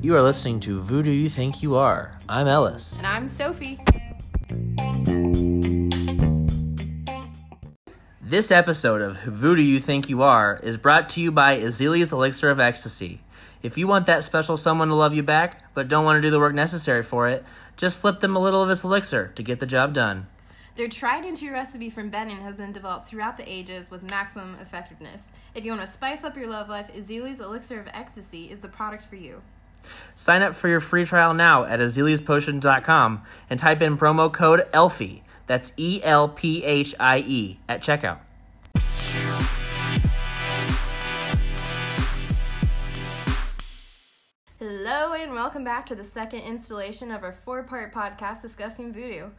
You are listening to Voodoo You Think You Are. I'm Ellis. And I'm Sophie. This episode of Voodoo You Think You Are is brought to you by Azalea's Elixir of Ecstasy. If you want that special someone to love you back, but don't want to do the work necessary for it, just slip them a little of this elixir to get the job done. Their tried and true recipe from Benin has been developed throughout the ages with maximum effectiveness. If you want to spice up your love life, Azalea's Elixir of Ecstasy is the product for you. Sign up for your free trial now at azaleaspotion.com and type in promo code ELPHIE. That's E L P H I E at checkout. And welcome back to the second installation of our four part podcast discussing voodoo.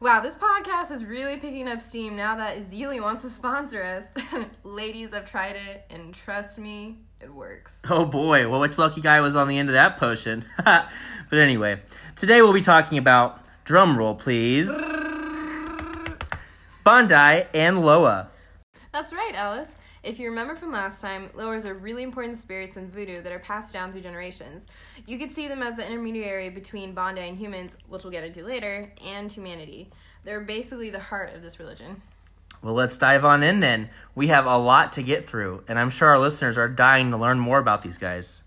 Wow, this podcast is really picking up steam now that Azalea wants to sponsor us. Ladies, I've tried it, and trust me, it works. Oh boy, well, which lucky guy was on the end of that potion? but anyway, today we'll be talking about, drum roll please, Bondye and Loa. That's right, Ellis. If you remember from last time, Loas are really important spirits in voodoo that are passed down through generations. You could see them as the intermediary between Bondye and humans, which we'll get into later, and humanity. They're basically the heart of this religion. Well, let's dive on in then. We have a lot to get through, and I'm sure our listeners are dying to learn more about these guys.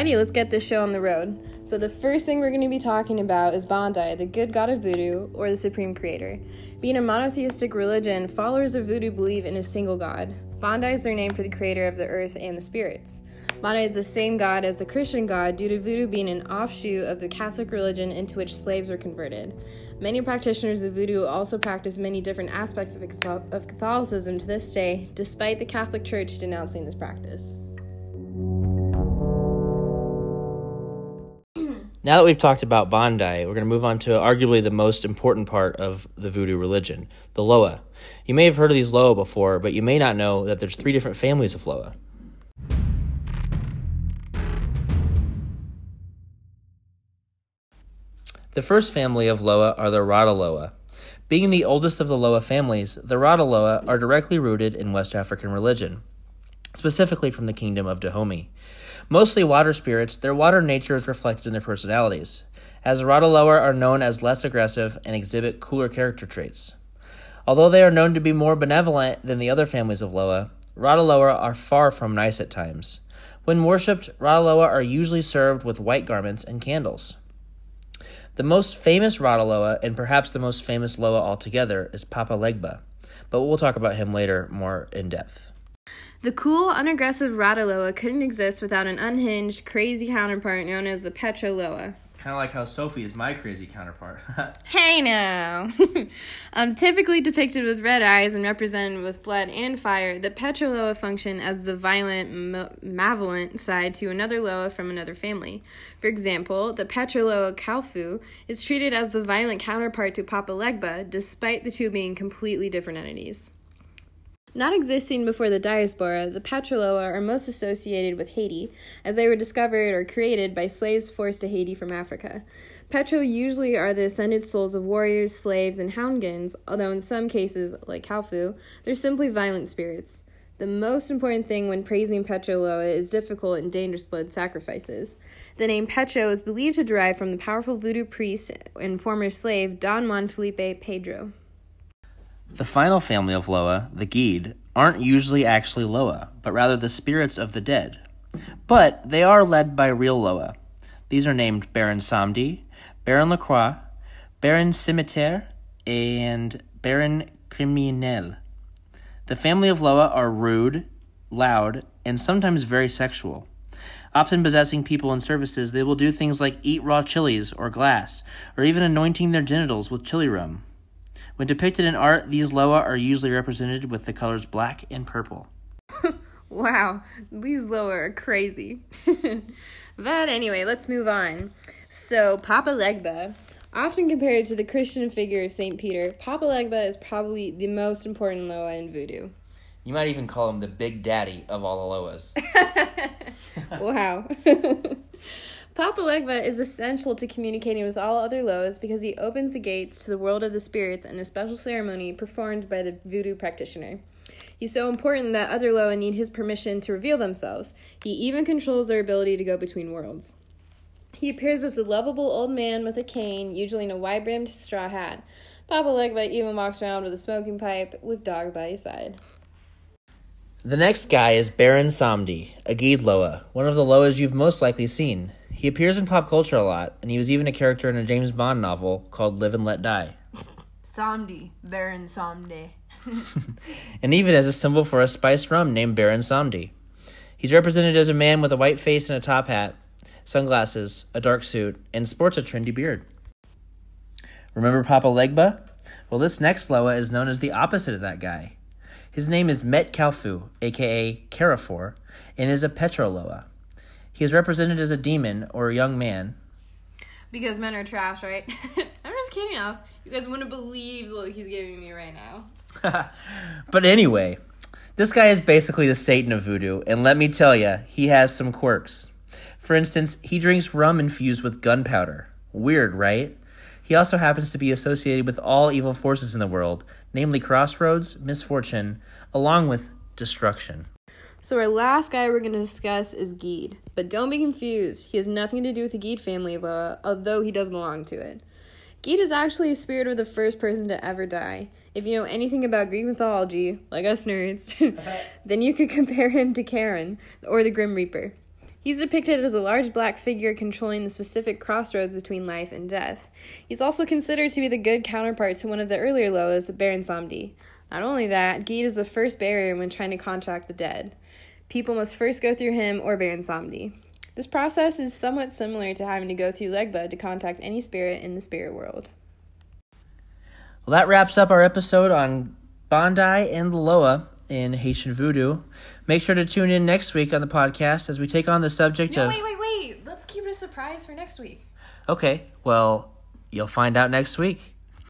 Alrighty, let's get this show on the road. So, the first thing we're going to be talking about is Bondye, the good god of voodoo, or the supreme creator. Being a monotheistic religion, followers of voodoo believe in a single god. Bondye is their name for the creator of the earth and the spirits. Bondye is the same god as the Christian god due to voodoo being an offshoot of the Catholic religion into which slaves were converted. Many practitioners of voodoo also practice many different aspects of Catholicism to this day, despite the Catholic Church denouncing this practice. Now that we've talked about Bondye, we're going to move on to arguably the most important part of the voodoo religion, the Loa. You may have heard of these Loa before, but you may not know that there's three different families of Loa. The first family of Loa are the Radaloa. Being the oldest of the Loa families, the Radaloa are directly rooted in West African religion, specifically from the kingdom of Dahomey. Mostly water spirits, their water nature is reflected in their personalities, as the are known as less aggressive and exhibit cooler character traits. Although they are known to be more benevolent than the other families of Loa, Radaloa are far from nice at times. When worshipped, Radaloa are usually served with white garments and candles. The most famous Radaloa, and perhaps the most famous Loa altogether, is Papa Legba, but we'll talk about him later more in depth. The cool, unaggressive Radaloa couldn't exist without an unhinged, crazy counterpart known as the Petroloa. Kind of like how Sophie is my crazy counterpart. hey now! um, typically depicted with red eyes and represented with blood and fire, the Petroloa function as the violent, malevolent side to another Loa from another family. For example, the Petroloa Kalfu is treated as the violent counterpart to Papa Legba, despite the two being completely different entities. Not existing before the diaspora, the Petroloa are most associated with Haiti, as they were discovered or created by slaves forced to Haiti from Africa. Petro usually are the ascended souls of warriors, slaves, and houngans, although in some cases, like Kalfu, they're simply violent spirits. The most important thing when praising Petroloa is difficult and dangerous blood sacrifices. The name Petro is believed to derive from the powerful voodoo priest and former slave Don Juan Felipe Pedro. The final family of Loa, the Gede, aren't usually actually Loa, but rather the spirits of the dead. But they are led by real Loa. These are named Baron Samedi, Baron Lacroix, Baron Cimetière, and Baron Criminel. The family of Loa are rude, loud, and sometimes very sexual. Often possessing people in services, they will do things like eat raw chilies or glass, or even anointing their genitals with chili rum. When depicted in art, these Loa are usually represented with the colors black and purple. wow, these Loa are crazy. but anyway, let's move on. So, Papa Legba, often compared to the Christian figure of St. Peter, Papa Legba is probably the most important Loa in voodoo. You might even call him the big daddy of all the Loas. wow. Papa Legba is essential to communicating with all other Loas because he opens the gates to the world of the spirits in a special ceremony performed by the voodoo practitioner. He's so important that other Loa need his permission to reveal themselves. He even controls their ability to go between worlds. He appears as a lovable old man with a cane, usually in a wide brimmed straw hat. Papa Legba even walks around with a smoking pipe with dog by his side. The next guy is Baron Samedi, a Gede Loa, one of the Loas you've most likely seen. He appears in pop culture a lot, and he was even a character in a James Bond novel called Live and Let Die. Samedi, Baron Samedi. and even as a symbol for a spiced rum named Baron Samedi. He's represented as a man with a white face and a top hat, sunglasses, a dark suit, and sports a trendy beard. Remember Papa Legba? Well, this next Loa is known as the opposite of that guy. His name is Met Kalfu, aka Carrefour, and is a Petroloa. He is represented as a demon or a young man. Because men are trash, right? I'm just kidding, Ellis. You guys wouldn't believe the look he's giving me right now. but anyway, this guy is basically the Satan of voodoo, and let me tell you, he has some quirks. For instance, he drinks rum infused with gunpowder. Weird, right? He also happens to be associated with all evil forces in the world, namely crossroads, misfortune, along with destruction. So, our last guy we're going to discuss is Gede. But don't be confused, he has nothing to do with the Gede family, although he does belong to it. Gede is actually a spirit of the first person to ever die. If you know anything about Greek mythology, like us nerds, then you could compare him to Charon, or the Grim Reaper. He's depicted as a large black figure controlling the specific crossroads between life and death. He's also considered to be the good counterpart to one of the earlier Loas, the Baron Samedi. Not only that, Gede is the first barrier when trying to contact the dead. People must first go through him or Baron Samedi. This process is somewhat similar to having to go through Legba to contact any spirit in the spirit world. Well, that wraps up our episode on Bondye and the Loa in Haitian voodoo. Make sure to tune in next week on the podcast as we take on the subject no, of. wait, wait, wait. Let's keep it a surprise for next week. Okay, well, you'll find out next week.